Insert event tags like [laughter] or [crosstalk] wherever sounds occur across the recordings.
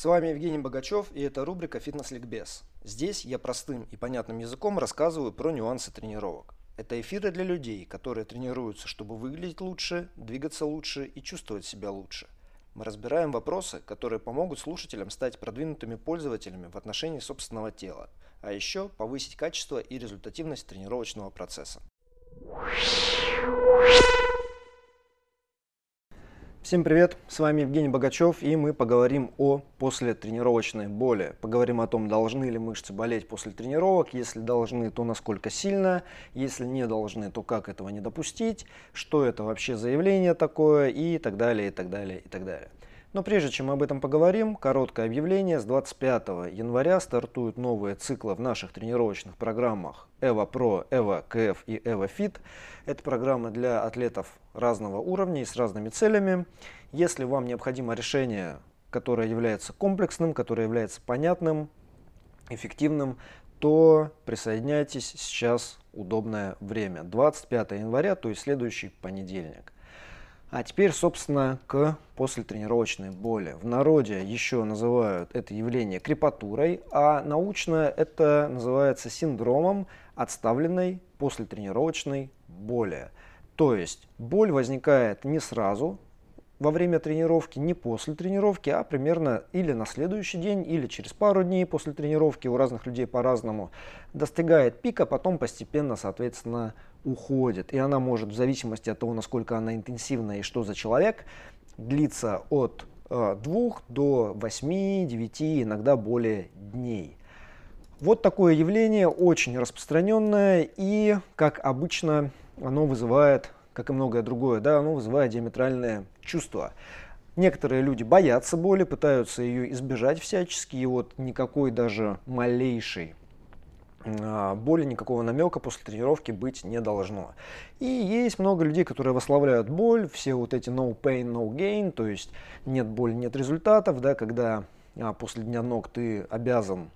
С вами Евгений Богачев и это рубрика «Фитнес-ликбез». Здесь я простым и понятным языком рассказываю про нюансы тренировок. Это эфиры для людей, которые тренируются, чтобы выглядеть лучше, двигаться лучше и чувствовать себя лучше. Мы разбираем вопросы, которые помогут слушателям стать продвинутыми пользователями в отношении собственного тела, а еще повысить качество и результативность тренировочного процесса. Всем привет, с вами Евгений Богачев и мы поговорим о послетренировочной боли. Поговорим о том, должны ли мышцы болеть после тренировок, если должны, то насколько сильно, если не должны, то как этого не допустить, что это вообще заявление такое и так далее, и так далее, и так далее. Но прежде чем мы об этом поговорим, короткое объявление. С 25 января стартуют новые циклы в наших тренировочных программах EVO Pro, EVO KF и EVO Fit. Это программы для атлетов разного уровня и с разными целями. Если вам необходимо решение, которое является комплексным, которое является понятным, эффективным, то присоединяйтесь, сейчас удобное время. 25 января, то есть следующий понедельник. А теперь, собственно, к послетренировочной боли. В народе еще называют это явление крепатурой, а научно это называется синдромом отставленной послетренировочной боли. То есть боль возникает не сразу, во время тренировки, не после тренировки, а примерно или на следующий день, или через пару дней после тренировки, у разных людей по-разному, достигает пика, потом постепенно, соответственно, уходит. И она может, в зависимости от того, насколько она интенсивная и что за человек, длиться от э, 2 до 8, 9, иногда более дней. Вот такое явление очень распространенное и, как обычно, оно вызывает как и многое другое, да, оно вызывает диаметральное чувство. Некоторые люди боятся боли, пытаются ее избежать всячески, и вот никакой даже малейшей а, боли, никакого намека после тренировки быть не должно. И есть много людей, которые восславляют боль, все вот эти no pain, no gain, то есть нет боли, нет результатов, да, когда а, после дня ног ты обязан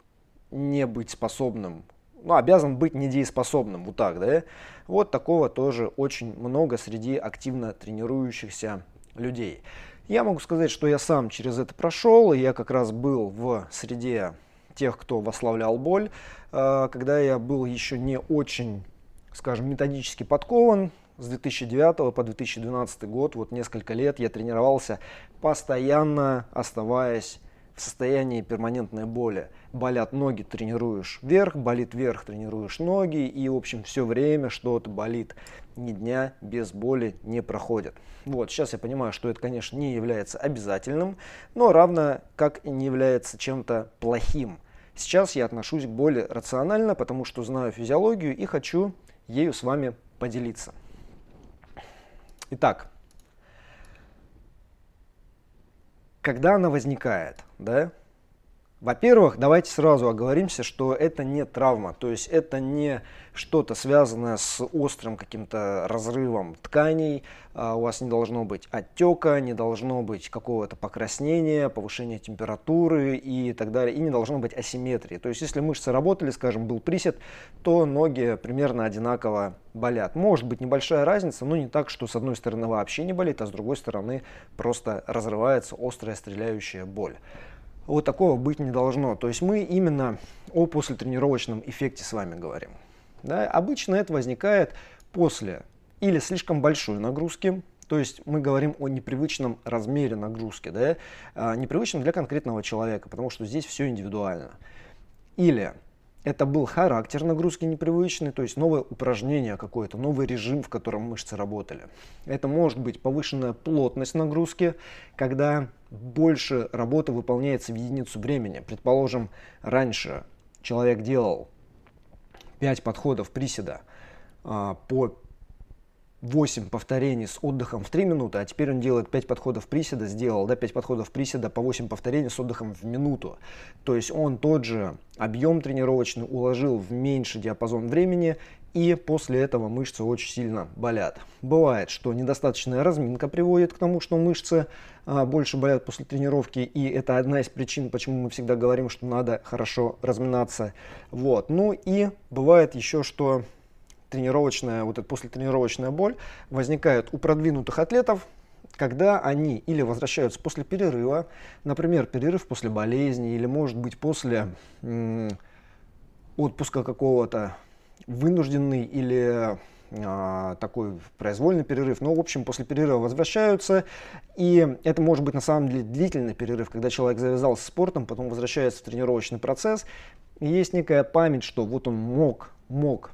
не быть способным ну, обязан быть недееспособным, вот так, да? Вот такого тоже очень много среди активно тренирующихся людей. Я могу сказать, что я сам через это прошел, и я как раз был в среде тех, кто восславлял боль, э, когда я был еще не очень, скажем, методически подкован, с 2009 по 2012 год, вот несколько лет я тренировался, постоянно оставаясь в состоянии перманентной боли. Болят ноги, тренируешь вверх, болит вверх, тренируешь ноги, и, в общем, все время что-то болит. Ни дня без боли не проходит. Вот, сейчас я понимаю, что это, конечно, не является обязательным, но равно как и не является чем-то плохим. Сейчас я отношусь к боли рационально, потому что знаю физиологию и хочу ею с вами поделиться. Итак, когда она возникает, да, во-первых, давайте сразу оговоримся, что это не травма, то есть это не что-то связанное с острым каким-то разрывом тканей, а у вас не должно быть отека, не должно быть какого-то покраснения, повышения температуры и так далее, и не должно быть асимметрии. То есть если мышцы работали, скажем, был присед, то ноги примерно одинаково болят. Может быть небольшая разница, но не так, что с одной стороны вообще не болит, а с другой стороны просто разрывается острая стреляющая боль. Вот такого быть не должно. То есть мы именно о послетренировочном эффекте с вами говорим. Да? Обычно это возникает после или слишком большой нагрузки, то есть мы говорим о непривычном размере нагрузки, да? а, непривычном для конкретного человека, потому что здесь все индивидуально. Или это был характер нагрузки непривычный, то есть новое упражнение какое-то, новый режим, в котором мышцы работали. Это может быть повышенная плотность нагрузки, когда больше работы выполняется в единицу времени. Предположим, раньше человек делал 5 подходов приседа а, по 8 повторений с отдыхом в 3 минуты, а теперь он делает 5 подходов приседа, сделал да, 5 подходов приседа по 8 повторений с отдыхом в минуту. То есть он тот же объем тренировочный уложил в меньший диапазон времени, и после этого мышцы очень сильно болят. Бывает, что недостаточная разминка приводит к тому, что мышцы а, больше болят после тренировки, и это одна из причин, почему мы всегда говорим, что надо хорошо разминаться. Вот. Ну и бывает еще, что тренировочная, вот эта послетренировочная боль возникает у продвинутых атлетов, когда они или возвращаются после перерыва, например, перерыв после болезни или, может быть, после отпуска какого-то, вынужденный или а, такой произвольный перерыв. Но, в общем, после перерыва возвращаются. И это может быть на самом деле длительный перерыв, когда человек завязался спортом, потом возвращается в тренировочный процесс. И есть некая память, что вот он мог, мог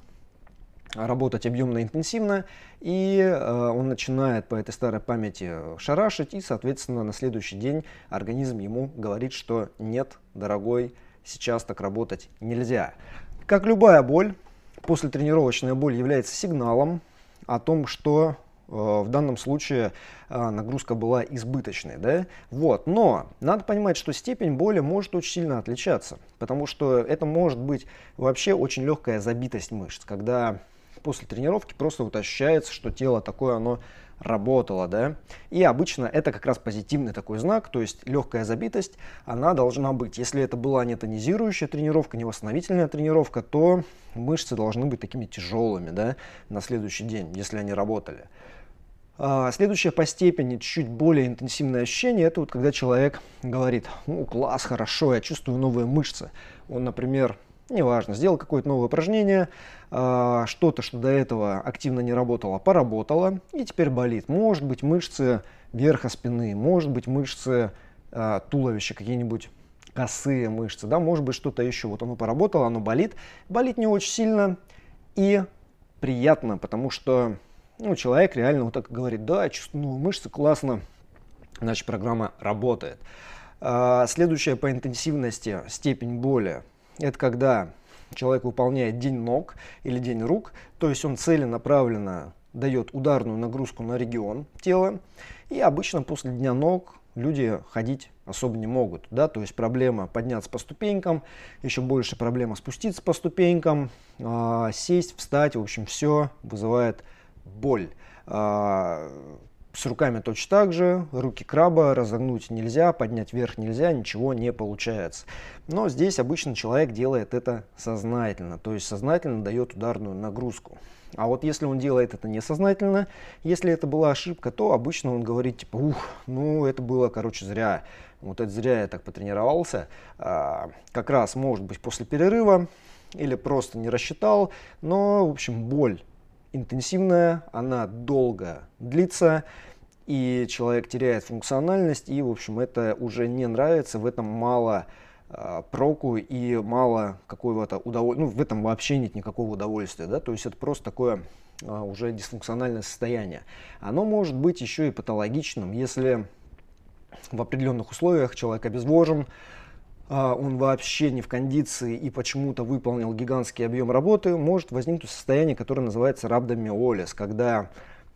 работать объемно интенсивно, и э, он начинает по этой старой памяти шарашить, и, соответственно, на следующий день организм ему говорит, что нет, дорогой, сейчас так работать нельзя. Как любая боль, после тренировочная боль является сигналом о том, что э, в данном случае э, нагрузка была избыточной. Да? Вот. Но надо понимать, что степень боли может очень сильно отличаться, потому что это может быть вообще очень легкая забитость мышц, когда после тренировки просто вот ощущается, что тело такое, оно работало, да. И обычно это как раз позитивный такой знак, то есть легкая забитость, она должна быть. Если это была не тонизирующая тренировка, не восстановительная тренировка, то мышцы должны быть такими тяжелыми, да, на следующий день, если они работали. А, следующее по степени, чуть более интенсивное ощущение, это вот когда человек говорит, ну класс, хорошо, я чувствую новые мышцы. Он, например, неважно, сделал какое-то новое упражнение, а, что-то, что до этого активно не работало, поработало и теперь болит. Может быть мышцы верха спины, может быть мышцы а, туловища, какие-нибудь косые мышцы, да, может быть что-то еще. Вот оно поработало, оно болит. Болит не очень сильно и приятно, потому что ну, человек реально вот так говорит, да, чувствую ну, мышцы, классно, значит программа работает. А, следующая по интенсивности степень боли это когда человек выполняет день ног или день рук, то есть он целенаправленно дает ударную нагрузку на регион тела. И обычно после дня ног люди ходить особо не могут. Да? То есть проблема подняться по ступенькам, еще больше проблема спуститься по ступенькам, э, сесть, встать, в общем, все вызывает боль. Э, с руками точно так же, руки краба разогнуть нельзя, поднять вверх нельзя, ничего не получается. Но здесь обычно человек делает это сознательно, то есть сознательно дает ударную нагрузку. А вот если он делает это несознательно, если это была ошибка, то обычно он говорит типа, ух, ну это было, короче, зря. Вот это зря я так потренировался. А, как раз, может быть, после перерыва или просто не рассчитал, но, в общем, боль интенсивная, она долго длится, и человек теряет функциональность, и, в общем, это уже не нравится, в этом мало э, проку и мало какого-то удовольствия, ну, в этом вообще нет никакого удовольствия, да, то есть это просто такое э, уже дисфункциональное состояние. Оно может быть еще и патологичным, если в определенных условиях человек обезвожен, а, он вообще не в кондиции и почему-то выполнил гигантский объем работы, может возникнуть состояние, которое называется рhabdomyolis, когда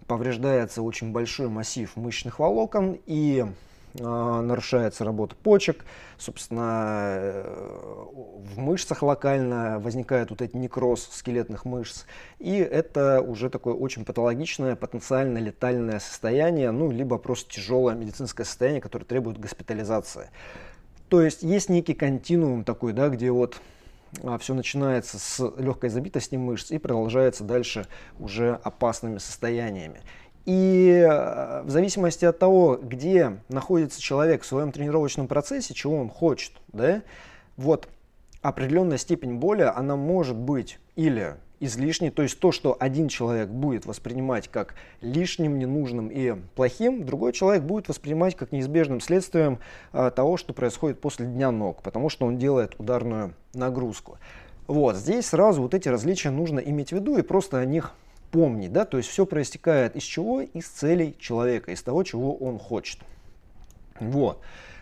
повреждается очень большой массив мышечных волокон и э, нарушается работа почек, собственно, э, в мышцах локально возникает вот этот некроз скелетных мышц, и это уже такое очень патологичное, потенциально летальное состояние, ну, либо просто тяжелое медицинское состояние, которое требует госпитализации. То есть есть некий континуум такой, да, где вот а, все начинается с легкой забитости мышц и продолжается дальше уже опасными состояниями. И э, в зависимости от того, где находится человек в своем тренировочном процессе, чего он хочет, да, вот определенная степень боли, она может быть или излишней, то есть то, что один человек будет воспринимать как лишним, ненужным и плохим, другой человек будет воспринимать как неизбежным следствием а, того, что происходит после дня ног, потому что он делает ударную нагрузку. Вот, здесь сразу вот эти различия нужно иметь в виду и просто о них помнить, да, то есть все проистекает из чего? Из целей человека, из того, чего он хочет. Вот.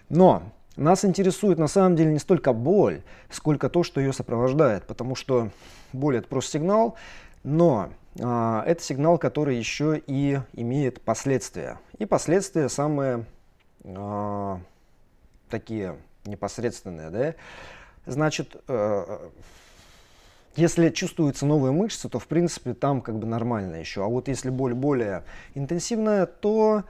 Но нас интересует на самом деле не столько боль, сколько то, что ее сопровождает, потому что боль это просто сигнал, но а, это сигнал, который еще и имеет последствия. И последствия самые а, такие непосредственные, да. Значит, э, если чувствуются новые мышцы, то в принципе там как бы нормально еще. А вот если боль более интенсивная, то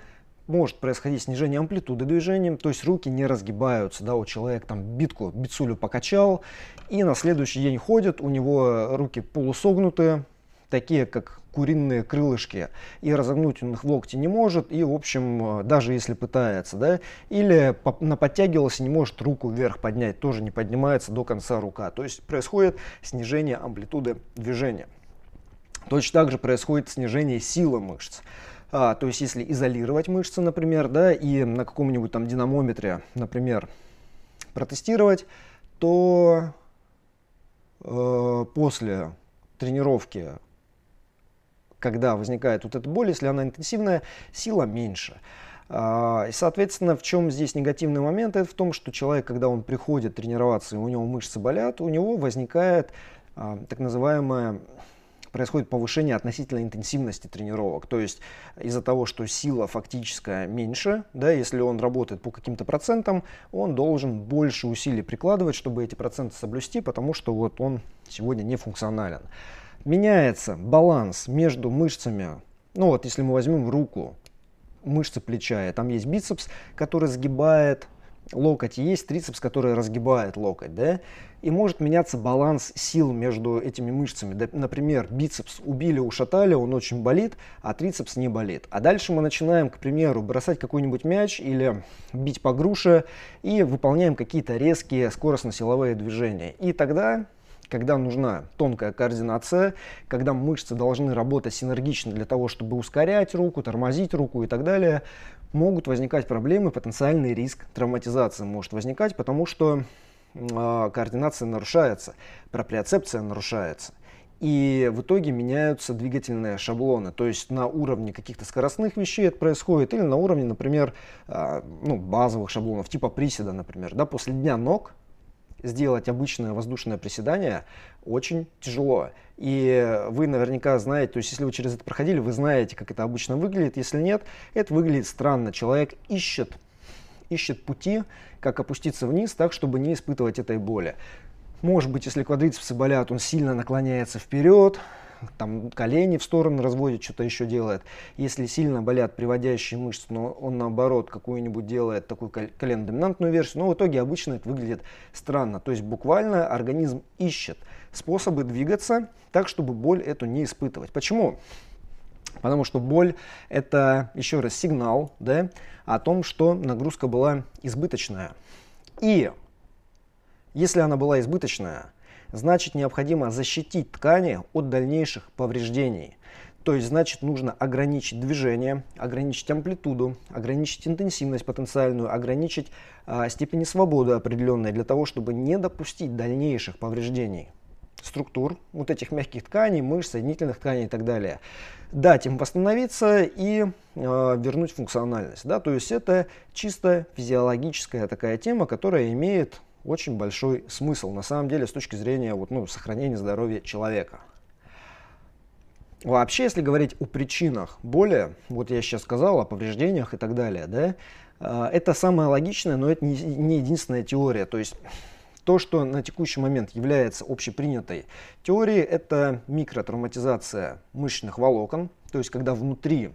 может происходить снижение амплитуды движением, то есть руки не разгибаются, да, у человека там битку, бицулю покачал, и на следующий день ходит, у него руки полусогнутые, такие, как куриные крылышки, и разогнуть он их в локте не может, и, в общем, э, даже если пытается, да, или на подтягивался, не может руку вверх поднять, тоже не поднимается до конца рука. То есть происходит снижение амплитуды движения. Точно так же происходит снижение силы мышц. А, то есть если изолировать мышцы, например, да, и на каком-нибудь там динамометре, например, протестировать, то э, после тренировки, когда возникает вот эта боль, если она интенсивная, сила меньше. А, и, соответственно, в чем здесь негативный момент? Это в том, что человек, когда он приходит тренироваться, и у него мышцы болят, у него возникает а, так называемая происходит повышение относительной интенсивности тренировок. То есть из-за того, что сила фактическая меньше, да, если он работает по каким-то процентам, он должен больше усилий прикладывать, чтобы эти проценты соблюсти, потому что вот он сегодня не функционален. Меняется баланс между мышцами. Ну вот если мы возьмем руку, мышцы плеча, и там есть бицепс, который сгибает локоть, и есть трицепс, который разгибает локоть, да, и может меняться баланс сил между этими мышцами. Например, бицепс убили, ушатали, он очень болит, а трицепс не болит. А дальше мы начинаем, к примеру, бросать какой-нибудь мяч или бить по груше и выполняем какие-то резкие скоростно-силовые движения. И тогда когда нужна тонкая координация, когда мышцы должны работать синергично для того, чтобы ускорять руку, тормозить руку и так далее, могут возникать проблемы, потенциальный риск травматизации может возникать, потому что э, координация нарушается, проприоцепция нарушается. И в итоге меняются двигательные шаблоны. То есть на уровне каких-то скоростных вещей это происходит, или на уровне, например, э, ну, базовых шаблонов, типа приседа, например. Да, после дня ног сделать обычное воздушное приседание очень тяжело. И вы наверняка знаете, то есть если вы через это проходили, вы знаете, как это обычно выглядит. Если нет, это выглядит странно. Человек ищет, ищет пути, как опуститься вниз так, чтобы не испытывать этой боли. Может быть, если квадрицепсы болят, он сильно наклоняется вперед, там колени в сторону разводит, что-то еще делает. Если сильно болят приводящие мышцы, но он наоборот какую-нибудь делает такую колено-доминантную версию, но в итоге обычно это выглядит странно. То есть буквально организм ищет способы двигаться так, чтобы боль эту не испытывать. Почему? Потому что боль это еще раз сигнал да, о том, что нагрузка была избыточная. И если она была избыточная, значит необходимо защитить ткани от дальнейших повреждений. То есть, значит, нужно ограничить движение, ограничить амплитуду, ограничить интенсивность потенциальную, ограничить а, степени свободы определенной для того, чтобы не допустить дальнейших повреждений структур, вот этих мягких тканей, мышц, соединительных тканей и так далее. Дать им восстановиться и э, вернуть функциональность. Да? То есть это чисто физиологическая такая тема, которая имеет очень большой смысл, на самом деле, с точки зрения вот, ну, сохранения здоровья человека. Вообще, если говорить о причинах боли, вот я сейчас сказал о повреждениях и так далее, да, э, это самое логичное, но это не, единственная теория. То есть то, что на текущий момент является общепринятой теорией, это микротравматизация мышечных волокон, то есть когда внутри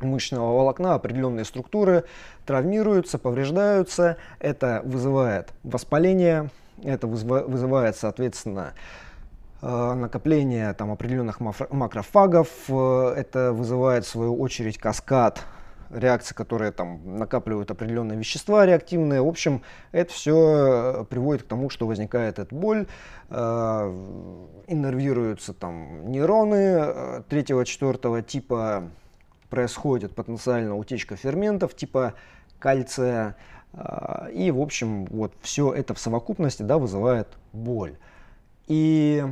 мышечного волокна определенные структуры травмируются, повреждаются. Это вызывает воспаление, это вызывает, соответственно, э, накопление там, определенных макрофагов, э, это вызывает в свою очередь каскад реакции, которые там накапливают определенные вещества реактивные. В общем, это все приводит к тому, что возникает эта боль, э, иннервируются там нейроны третьего, четвертого типа, происходит потенциально утечка ферментов типа кальция. А, и, в общем, вот все это в совокупности да, вызывает боль. И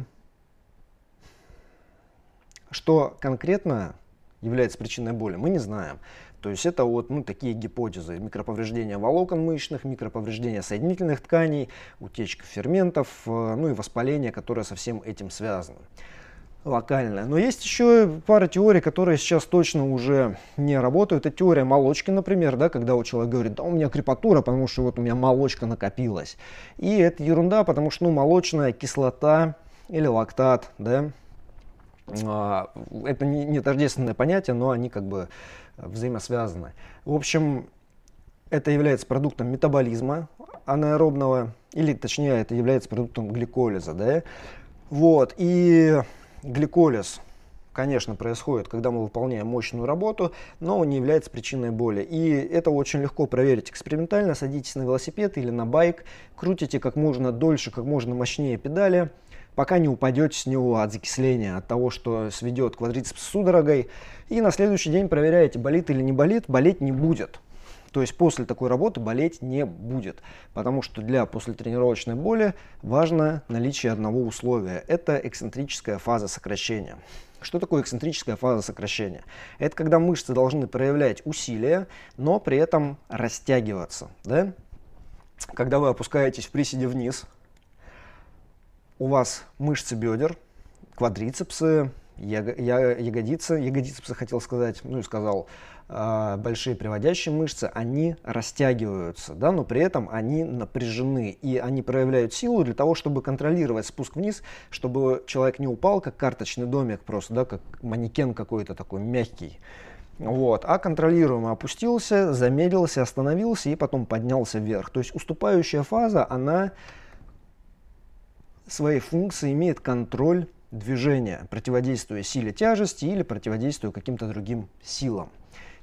что конкретно является причиной боли, мы не знаем. То есть это вот ну, такие гипотезы. Микроповреждения волокон мышечных, микроповреждения соединительных тканей, утечка ферментов, э, ну и воспаление, которое со всем этим связано локальная. Но есть еще пара теорий, которые сейчас точно уже не работают. Это теория молочки, например, да, когда у человека говорит, да у меня крепатура, потому что вот у меня молочка накопилась. И это ерунда, потому что ну, молочная кислота или лактат, да, а, это не, не тождественное понятие, но они как бы взаимосвязаны. В общем, это является продуктом метаболизма анаэробного, или точнее это является продуктом гликолиза, да, вот, и гликолиз, конечно, происходит, когда мы выполняем мощную работу, но он не является причиной боли. И это очень легко проверить экспериментально. Садитесь на велосипед или на байк, крутите как можно дольше, как можно мощнее педали, пока не упадете с него от закисления, от того, что сведет квадрицепс судорогой. И на следующий день проверяете, болит или не болит. Болеть не будет. То есть после такой работы болеть не будет, потому что для послетренировочной боли важно наличие одного условия. Это эксцентрическая фаза сокращения. Что такое эксцентрическая фаза сокращения? Это когда мышцы должны проявлять усилия, но при этом растягиваться. Да? Когда вы опускаетесь в приседе вниз, у вас мышцы бедер, квадрицепсы, ягодицы, ягодицепсы хотел сказать, ну и сказал, а, большие приводящие мышцы, они растягиваются, да, но при этом они напряжены, и они проявляют силу для того, чтобы контролировать спуск вниз, чтобы человек не упал, как карточный домик просто, да, как манекен какой-то такой мягкий. Вот, а контролируемо опустился, замедлился, остановился и потом поднялся вверх. То есть уступающая фаза, она своей функцией имеет контроль движения, противодействуя силе тяжести или противодействуя каким-то другим силам.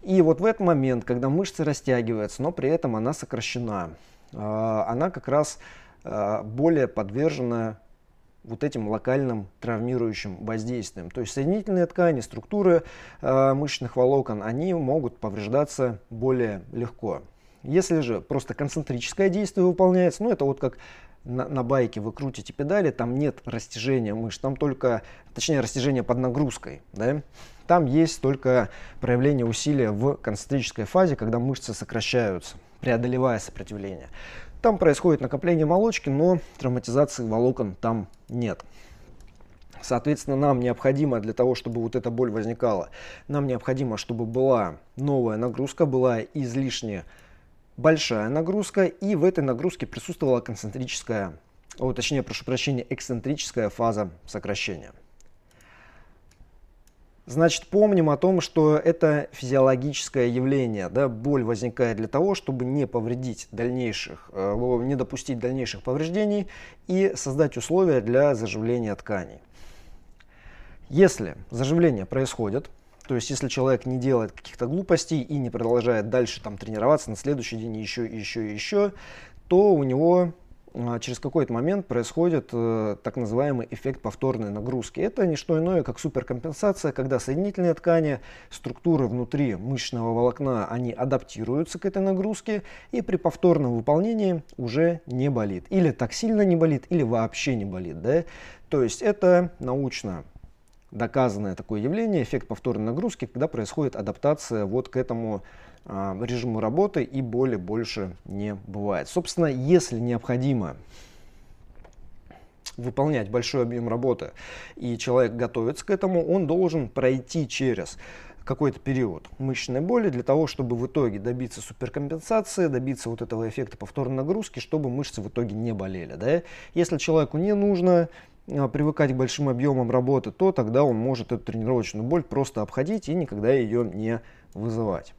И вот в этот момент, когда мышца растягивается, но при этом она сокращена, а, она как раз а, более подвержена вот этим локальным травмирующим воздействием. То есть соединительные ткани, структуры а, мышечных волокон, они могут повреждаться более легко. Если же просто концентрическое действие выполняется, ну это вот как на, на байке вы крутите педали, там нет растяжения мышц, там только, точнее растяжение под нагрузкой, да? Там есть только проявление усилия в концентрической фазе, когда мышцы сокращаются, преодолевая сопротивление. Там происходит накопление молочки, но травматизации волокон там нет. Соответственно, нам необходимо для того, чтобы вот эта боль возникала, нам необходимо, чтобы была новая нагрузка, была излишне большая нагрузка, и в этой нагрузке присутствовала концентрическая, о, точнее, прошу прощения, эксцентрическая фаза сокращения. Значит, помним о том, что это физиологическое явление. Да? Боль возникает для того, чтобы не повредить дальнейших, э, не допустить дальнейших повреждений и создать условия для заживления тканей. Если заживление происходит, то есть если человек не делает каких-то глупостей и не продолжает дальше там, тренироваться на следующий день еще, еще еще, то у него а, через какой-то момент происходит э, так называемый эффект повторной нагрузки. Это не что иное, как суперкомпенсация, когда соединительные ткани, структуры внутри мышечного волокна, они адаптируются к этой нагрузке и при повторном выполнении уже не болит. Или так сильно не болит, или вообще не болит. Да? То есть это научно доказанное такое явление, эффект повторной нагрузки, когда происходит адаптация вот к этому а, режиму работы и боли больше не бывает. Собственно, если необходимо выполнять большой объем работы, и человек готовится к этому, он должен пройти через какой-то период мышечной боли для того, чтобы в итоге добиться суперкомпенсации, добиться вот этого эффекта повторной нагрузки, чтобы мышцы в итоге не болели. Да? Если человеку не нужно привыкать к большим объемам работы, то тогда он может эту тренировочную боль просто обходить и никогда ее не вызывать.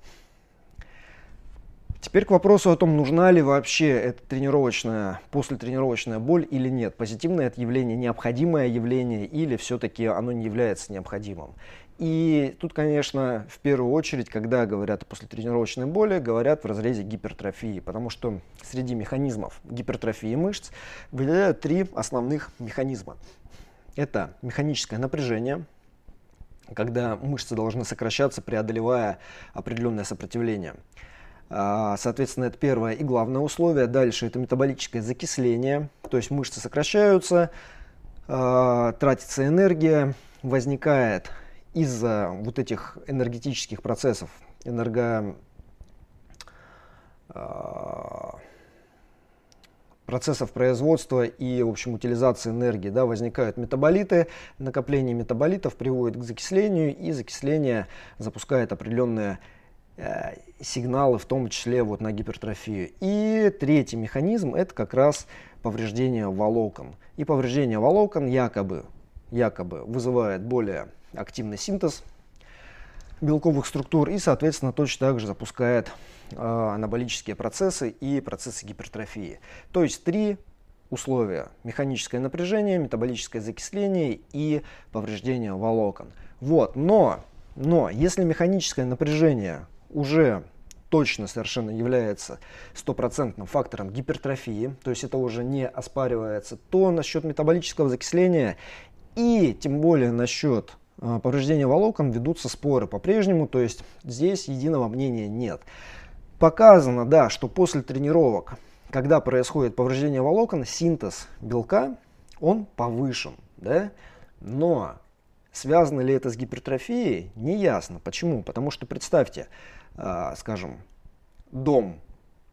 Теперь к вопросу о том, нужна ли вообще эта тренировочная, послетренировочная боль или нет. Позитивное это явление, необходимое явление или все-таки оно не является необходимым. И тут, конечно, в первую очередь, когда говорят о послетренировочной боли, говорят в разрезе гипертрофии, потому что среди механизмов гипертрофии мышц выделяют три основных механизма. Это механическое напряжение, когда мышцы должны сокращаться, преодолевая определенное сопротивление. А, соответственно, это первое и главное условие. Дальше это метаболическое закисление, то есть мышцы сокращаются, а, тратится энергия, возникает из-за вот этих энергетических процессов, энерго а, процессов производства и, в общем, утилизации энергии, да, возникают метаболиты, накопление метаболитов приводит к закислению, и закисление запускает определенные сигналы, в том числе вот на гипертрофию. И третий механизм это как раз повреждение волокон. И повреждение волокон якобы, якобы вызывает более активный синтез белковых структур и, соответственно, точно так же запускает э, анаболические процессы и процессы гипертрофии. То есть три условия. Механическое напряжение, метаболическое закисление и повреждение волокон. Вот, но, но если механическое напряжение уже точно совершенно является стопроцентным фактором гипертрофии, то есть это уже не оспаривается, то насчет метаболического закисления и тем более насчет а, повреждения волокон ведутся споры по-прежнему, то есть здесь единого мнения нет. Показано, да, что после тренировок, когда происходит повреждение волокон, синтез белка, он повышен, да, но связано ли это с гипертрофией, не ясно. Почему? Потому что представьте, скажем, дом,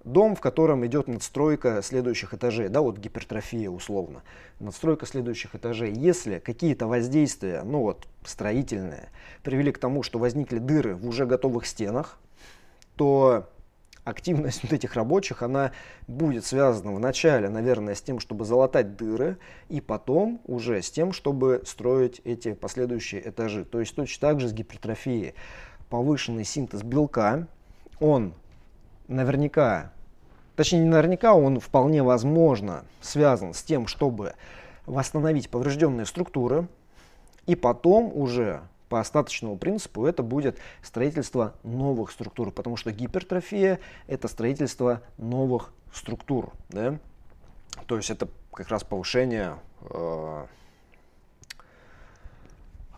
дом, в котором идет надстройка следующих этажей, да, вот гипертрофия условно, надстройка следующих этажей. Если какие-то воздействия, ну вот строительные, привели к тому, что возникли дыры в уже готовых стенах, то активность [laughs] вот этих рабочих, она будет связана вначале, наверное, с тем, чтобы залатать дыры, и потом уже с тем, чтобы строить эти последующие этажи. То есть точно так же с гипертрофией. Повышенный синтез белка, он наверняка, точнее не наверняка, он вполне возможно связан с тем, чтобы восстановить поврежденные структуры, и потом уже по остаточному принципу это будет строительство новых структур, потому что гипертрофия это строительство новых структур. Да? То есть это как раз повышение э,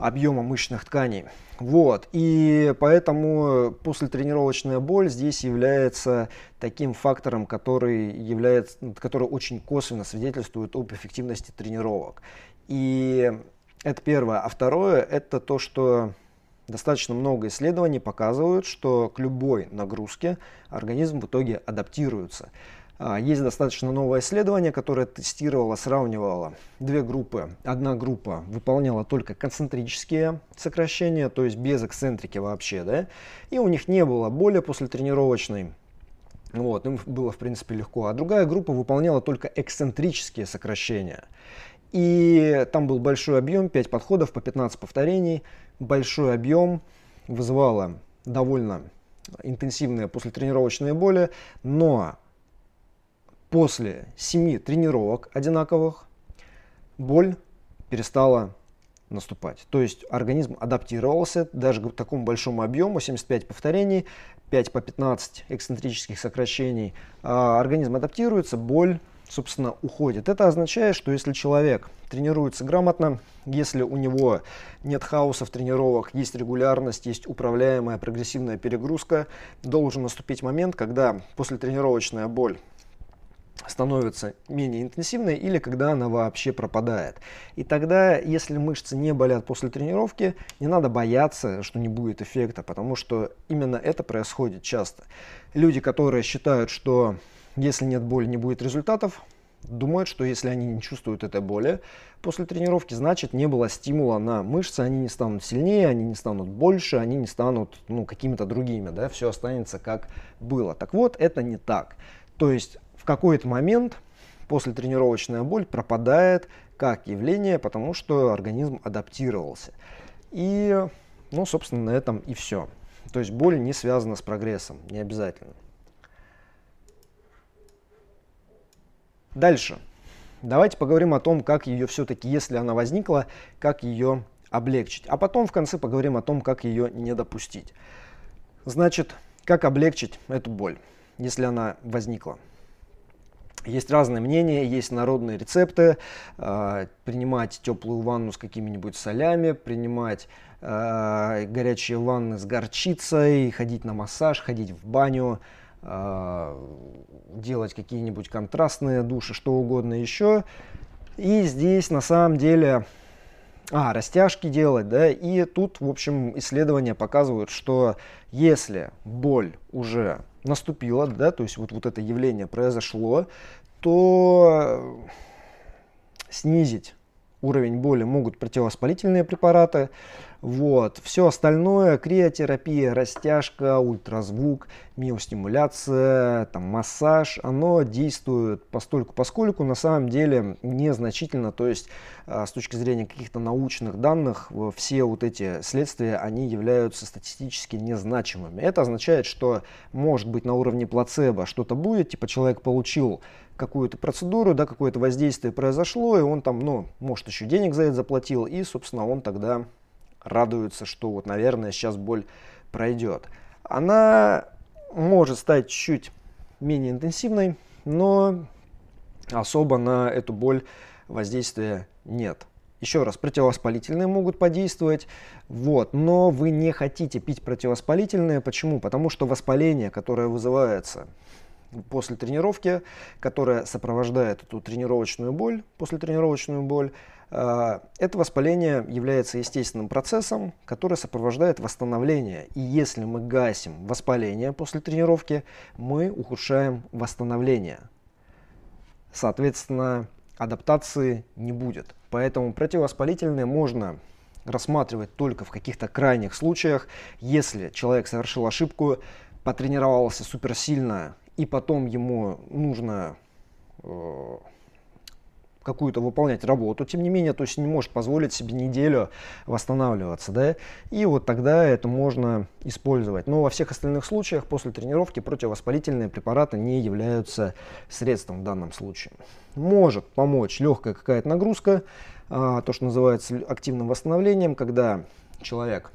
объема мышечных тканей. Вот. И поэтому послетренировочная боль здесь является таким фактором, который, является, который очень косвенно свидетельствует об эффективности тренировок. И это первое. А второе, это то, что достаточно много исследований показывают, что к любой нагрузке организм в итоге адаптируется. А, есть достаточно новое исследование, которое тестировало, сравнивало две группы. Одна группа выполняла только концентрические сокращения, то есть без эксцентрики вообще, да, и у них не было боли после тренировочной. Вот, им было, в принципе, легко. А другая группа выполняла только эксцентрические сокращения. И там был большой объем, 5 подходов по 15 повторений. Большой объем вызывало довольно интенсивные послетренировочные боли, но после 7 тренировок одинаковых боль перестала наступать. То есть организм адаптировался даже к такому большому объему, 75 повторений, 5 по 15 эксцентрических сокращений. А организм адаптируется, боль собственно, уходит. Это означает, что если человек тренируется грамотно, если у него нет хаоса в тренировках, есть регулярность, есть управляемая прогрессивная перегрузка, должен наступить момент, когда послетренировочная боль становится менее интенсивной или когда она вообще пропадает. И тогда, если мышцы не болят после тренировки, не надо бояться, что не будет эффекта, потому что именно это происходит часто. Люди, которые считают, что если нет боли, не будет результатов. Думают, что если они не чувствуют этой боли после тренировки, значит не было стимула на мышцы, они не станут сильнее, они не станут больше, они не станут ну, какими-то другими, да, все останется как было. Так вот, это не так. То есть в какой-то момент после тренировочная боль пропадает как явление, потому что организм адаптировался. И, ну, собственно, на этом и все. То есть боль не связана с прогрессом, не обязательно. Дальше. Давайте поговорим о том, как ее все-таки, если она возникла, как ее облегчить. А потом в конце поговорим о том, как ее не допустить. Значит, как облегчить эту боль, если она возникла. Есть разные мнения, есть народные рецепты. Э, принимать теплую ванну с какими-нибудь солями, принимать э, горячие ванны с горчицей, ходить на массаж, ходить в баню, а, делать какие-нибудь контрастные души, что угодно еще. И здесь на самом деле, а, растяжки делать, да, и тут, в общем, исследования показывают, что если боль уже наступила, да, то есть вот, вот это явление произошло, то снизить уровень боли могут противовоспалительные препараты, вот. Все остальное, криотерапия, растяжка, ультразвук, миостимуляция, там, массаж, оно действует постольку поскольку на самом деле незначительно, то есть а, с точки зрения каких-то научных данных, все вот эти следствия, они являются статистически незначимыми. Это означает, что может быть на уровне плацебо что-то будет, типа человек получил какую-то процедуру, да, какое-то воздействие произошло, и он там, ну, может, еще денег за это заплатил, и, собственно, он тогда радуется, что вот, наверное, сейчас боль пройдет. Она может стать чуть менее интенсивной, но особо на эту боль воздействия нет. Еще раз, противовоспалительные могут подействовать, вот, но вы не хотите пить противовоспалительные. Почему? Потому что воспаление, которое вызывается после тренировки, которое сопровождает эту тренировочную боль, после тренировочную боль, это воспаление является естественным процессом, который сопровождает восстановление. И если мы гасим воспаление после тренировки, мы ухудшаем восстановление. Соответственно, адаптации не будет. Поэтому противовоспалительные можно рассматривать только в каких-то крайних случаях, если человек совершил ошибку, потренировался суперсильно, и потом ему нужно э, какую-то выполнять работу, тем не менее, то есть не может позволить себе неделю восстанавливаться, да, и вот тогда это можно использовать. Но во всех остальных случаях после тренировки противовоспалительные препараты не являются средством в данном случае может помочь легкая какая-то нагрузка, а, то, что называется активным восстановлением, когда человек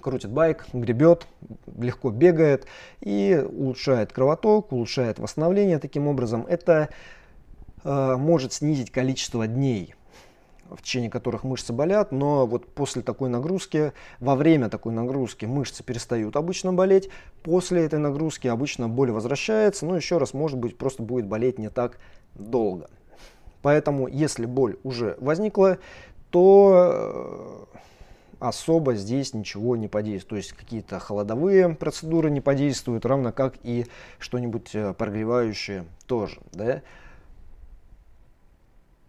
крутит байк, гребет, легко бегает и улучшает кровоток, улучшает восстановление таким образом. Это может снизить количество дней, в течение которых мышцы болят, но вот после такой нагрузки, во время такой нагрузки мышцы перестают обычно болеть, после этой нагрузки обычно боль возвращается, но еще раз, может быть, просто будет болеть не так долго. Поэтому, если боль уже возникла, то э, особо здесь ничего не подействует. То есть какие-то холодовые процедуры не подействуют, равно как и что-нибудь э, прогревающее тоже. Да?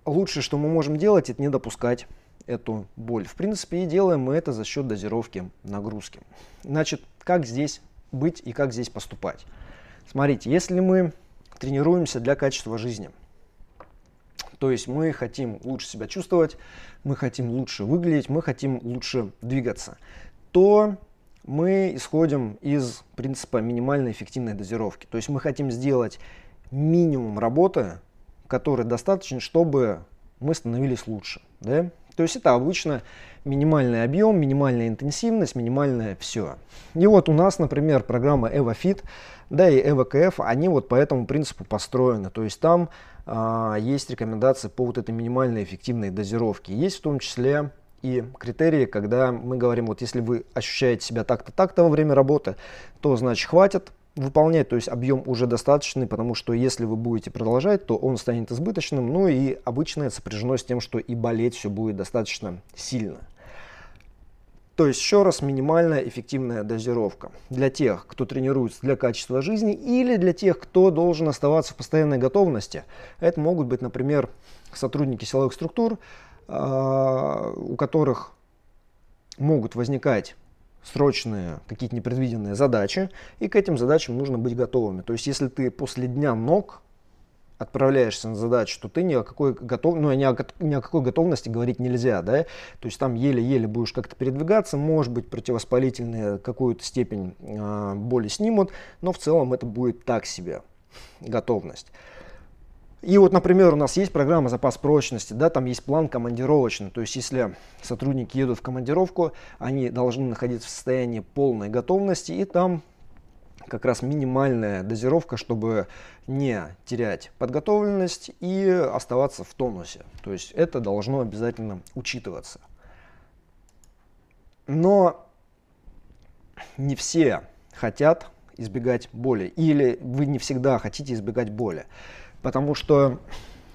Лучшее, что мы можем делать, это не допускать эту боль. В принципе, и делаем мы это за счет дозировки нагрузки. Значит, как здесь быть и как здесь поступать? Смотрите, если мы тренируемся для качества жизни. То есть мы хотим лучше себя чувствовать, мы хотим лучше выглядеть, мы хотим лучше двигаться. То мы исходим из принципа минимальной эффективной дозировки. То есть мы хотим сделать минимум работы, который достаточен, чтобы мы становились лучше. Да? То есть это обычно минимальный объем, минимальная интенсивность, минимальное все. И вот у нас, например, программа EvoFit, да и EvoKF, они вот по этому принципу построены. То есть там а, есть рекомендации по вот этой минимальной эффективной дозировке. Есть в том числе и критерии, когда мы говорим, вот если вы ощущаете себя так-то, так-то во время работы, то значит хватит, выполнять, то есть объем уже достаточный, потому что если вы будете продолжать, то он станет избыточным, ну и обычно это сопряжено с тем, что и болеть все будет достаточно сильно. То есть еще раз минимальная эффективная дозировка для тех, кто тренируется для качества жизни или для тех, кто должен оставаться в постоянной готовности. Это могут быть, например, сотрудники силовых структур, а, у которых могут возникать срочные какие-то непредвиденные задачи, и к этим задачам нужно быть готовыми. То есть, если ты после дня ног отправляешься на задачу, то ты ни о какой, готов... ну, ни о, ни о какой готовности говорить нельзя, да, то есть там еле-еле будешь как-то передвигаться, может быть противовоспалительные какую-то степень э, боли снимут, но в целом это будет так себе готовность. И вот, например, у нас есть программа запас прочности, да, там есть план командировочный, то есть если сотрудники едут в командировку, они должны находиться в состоянии полной готовности, и там как раз минимальная дозировка, чтобы не терять подготовленность и оставаться в тонусе. То есть это должно обязательно учитываться. Но не все хотят избегать боли, или вы не всегда хотите избегать боли. Потому что,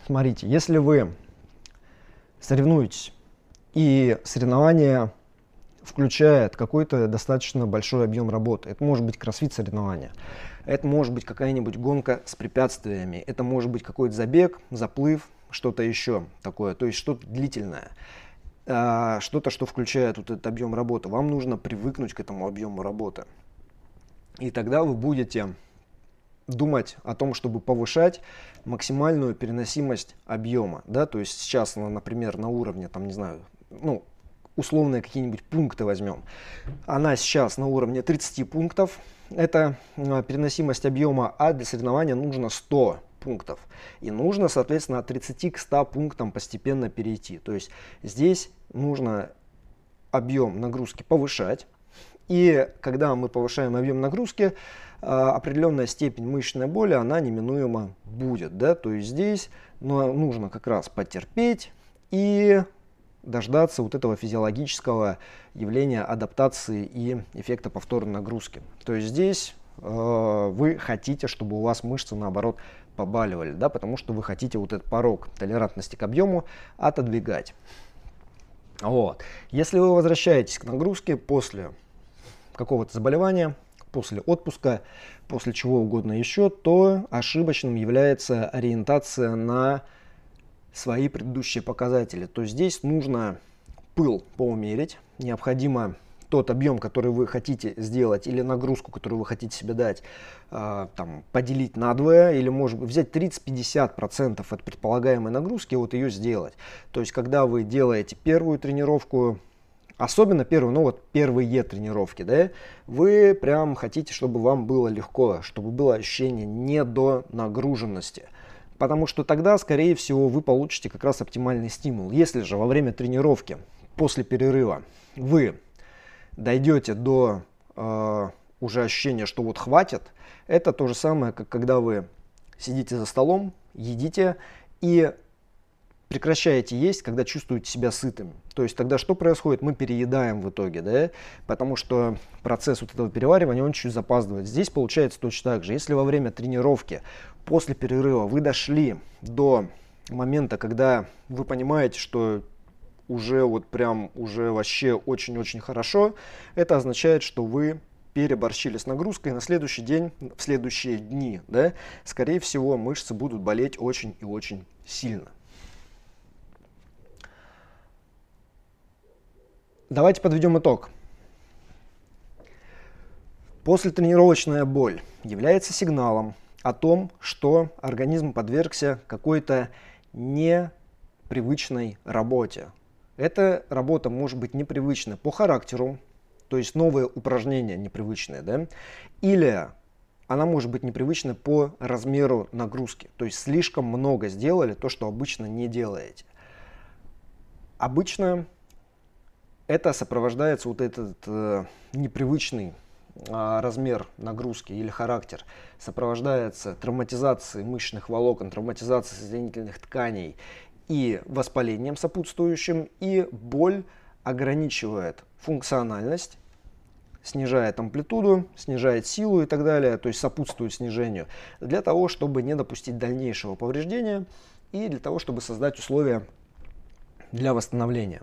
смотрите, если вы соревнуетесь, и соревнования включает какой-то достаточно большой объем работы. Это может быть кроссфит соревнования, это может быть какая-нибудь гонка с препятствиями, это может быть какой-то забег, заплыв, что-то еще такое, то есть что-то длительное, а, что-то, что включает вот этот объем работы. Вам нужно привыкнуть к этому объему работы. И тогда вы будете думать о том, чтобы повышать максимальную переносимость объема. Да? То есть сейчас, например, на уровне, там, не знаю, ну, условные какие-нибудь пункты возьмем. Она сейчас на уровне 30 пунктов. Это а, переносимость объема, а для соревнования нужно 100 пунктов. И нужно, соответственно, от 30 к 100 пунктам постепенно перейти. То есть здесь нужно объем нагрузки повышать. И когда мы повышаем объем нагрузки, определенная степень мышечной боли, она неминуемо будет. Да? То есть здесь ну, нужно как раз потерпеть и дождаться вот этого физиологического явления адаптации и эффекта повторной нагрузки. То есть здесь э, вы хотите, чтобы у вас мышцы наоборот побаливали, да, потому что вы хотите вот этот порог толерантности к объему отодвигать. Вот. Если вы возвращаетесь к нагрузке после какого-то заболевания, после отпуска, после чего угодно еще, то ошибочным является ориентация на свои предыдущие показатели. То здесь нужно пыл поумерить, необходимо тот объем, который вы хотите сделать, или нагрузку, которую вы хотите себе дать, э, там, поделить на двое, или может быть взять 30-50% от предполагаемой нагрузки вот ее сделать. То есть, когда вы делаете первую тренировку, особенно первую, ну вот первые тренировки, да, вы прям хотите, чтобы вам было легко, чтобы было ощущение не до нагруженности – потому что тогда, скорее всего, вы получите как раз оптимальный стимул. Если же во время тренировки, после перерыва, вы дойдете до э, уже ощущения, что вот хватит, это то же самое, как когда вы сидите за столом, едите и прекращаете есть, когда чувствуете себя сытым. То есть тогда что происходит? Мы переедаем в итоге, да, потому что процесс вот этого переваривания, он чуть запаздывает. Здесь получается точно так же. Если во время тренировки после перерыва вы дошли до момента, когда вы понимаете, что уже вот прям уже вообще очень-очень хорошо, это означает, что вы переборщили с нагрузкой, на следующий день, в следующие дни, да, скорее всего, мышцы будут болеть очень и очень сильно. Давайте подведем итог. Послетренировочная боль является сигналом о том, что организм подвергся какой-то непривычной работе. Эта работа может быть непривычна по характеру, то есть новые упражнения непривычные, да, или она может быть непривычна по размеру нагрузки, то есть слишком много сделали то, что обычно не делаете. Обычно это сопровождается вот этот э, непривычный а, размер нагрузки или характер сопровождается травматизацией мышечных волокон, травматизацией соединительных тканей и воспалением сопутствующим, и боль ограничивает функциональность, снижает амплитуду, снижает силу и так далее, то есть сопутствует снижению, для того, чтобы не допустить дальнейшего повреждения и для того, чтобы создать условия для восстановления.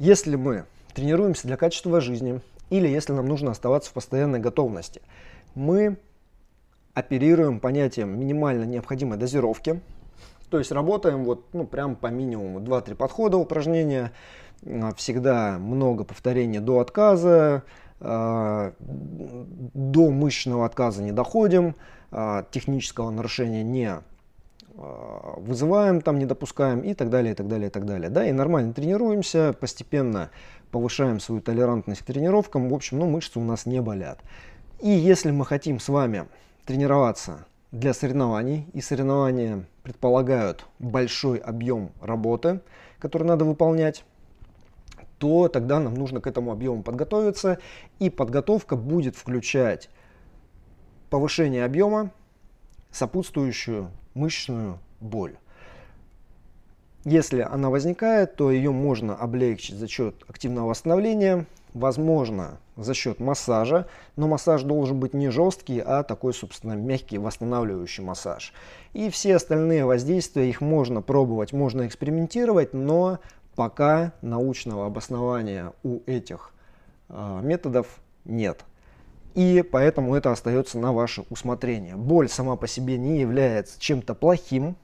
Если мы тренируемся для качества жизни, или если нам нужно оставаться в постоянной готовности. Мы оперируем понятием минимально необходимой дозировки, то есть работаем вот, ну, прям по минимуму 2-3 подхода упражнения, а, всегда много повторений до отказа, а, до мышечного отказа не доходим, а, технического нарушения не вызываем, там не допускаем и так далее, и так далее, и так далее. Да, и нормально тренируемся, постепенно повышаем свою толерантность к тренировкам, в общем, ну, мышцы у нас не болят. И если мы хотим с вами тренироваться для соревнований, и соревнования предполагают большой объем работы, который надо выполнять, то тогда нам нужно к этому объему подготовиться, и подготовка будет включать повышение объема, сопутствующую мышечную боль. Если она возникает, то ее можно облегчить за счет активного восстановления, возможно за счет массажа, но массаж должен быть не жесткий, а такой, собственно, мягкий восстанавливающий массаж. И все остальные воздействия, их можно пробовать, можно экспериментировать, но пока научного обоснования у этих э, методов нет. И поэтому это остается на ваше усмотрение. Боль сама по себе не является чем-то плохим,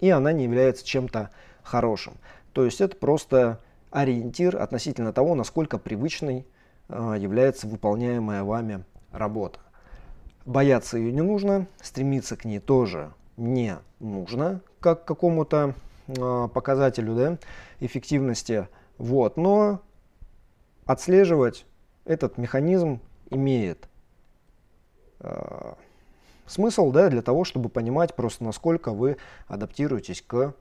и она не является чем-то хорошим. То есть это просто ориентир относительно того, насколько привычной э, является выполняемая вами работа. Бояться ее не нужно, стремиться к ней тоже не нужно, как к какому-то э, показателю да, эффективности. Вот. Но отслеживать этот механизм имеет э, смысл, да, для того, чтобы понимать просто, насколько вы адаптируетесь к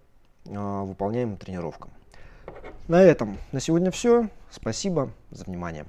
э, выполняемым тренировкам. На этом на сегодня все. Спасибо за внимание.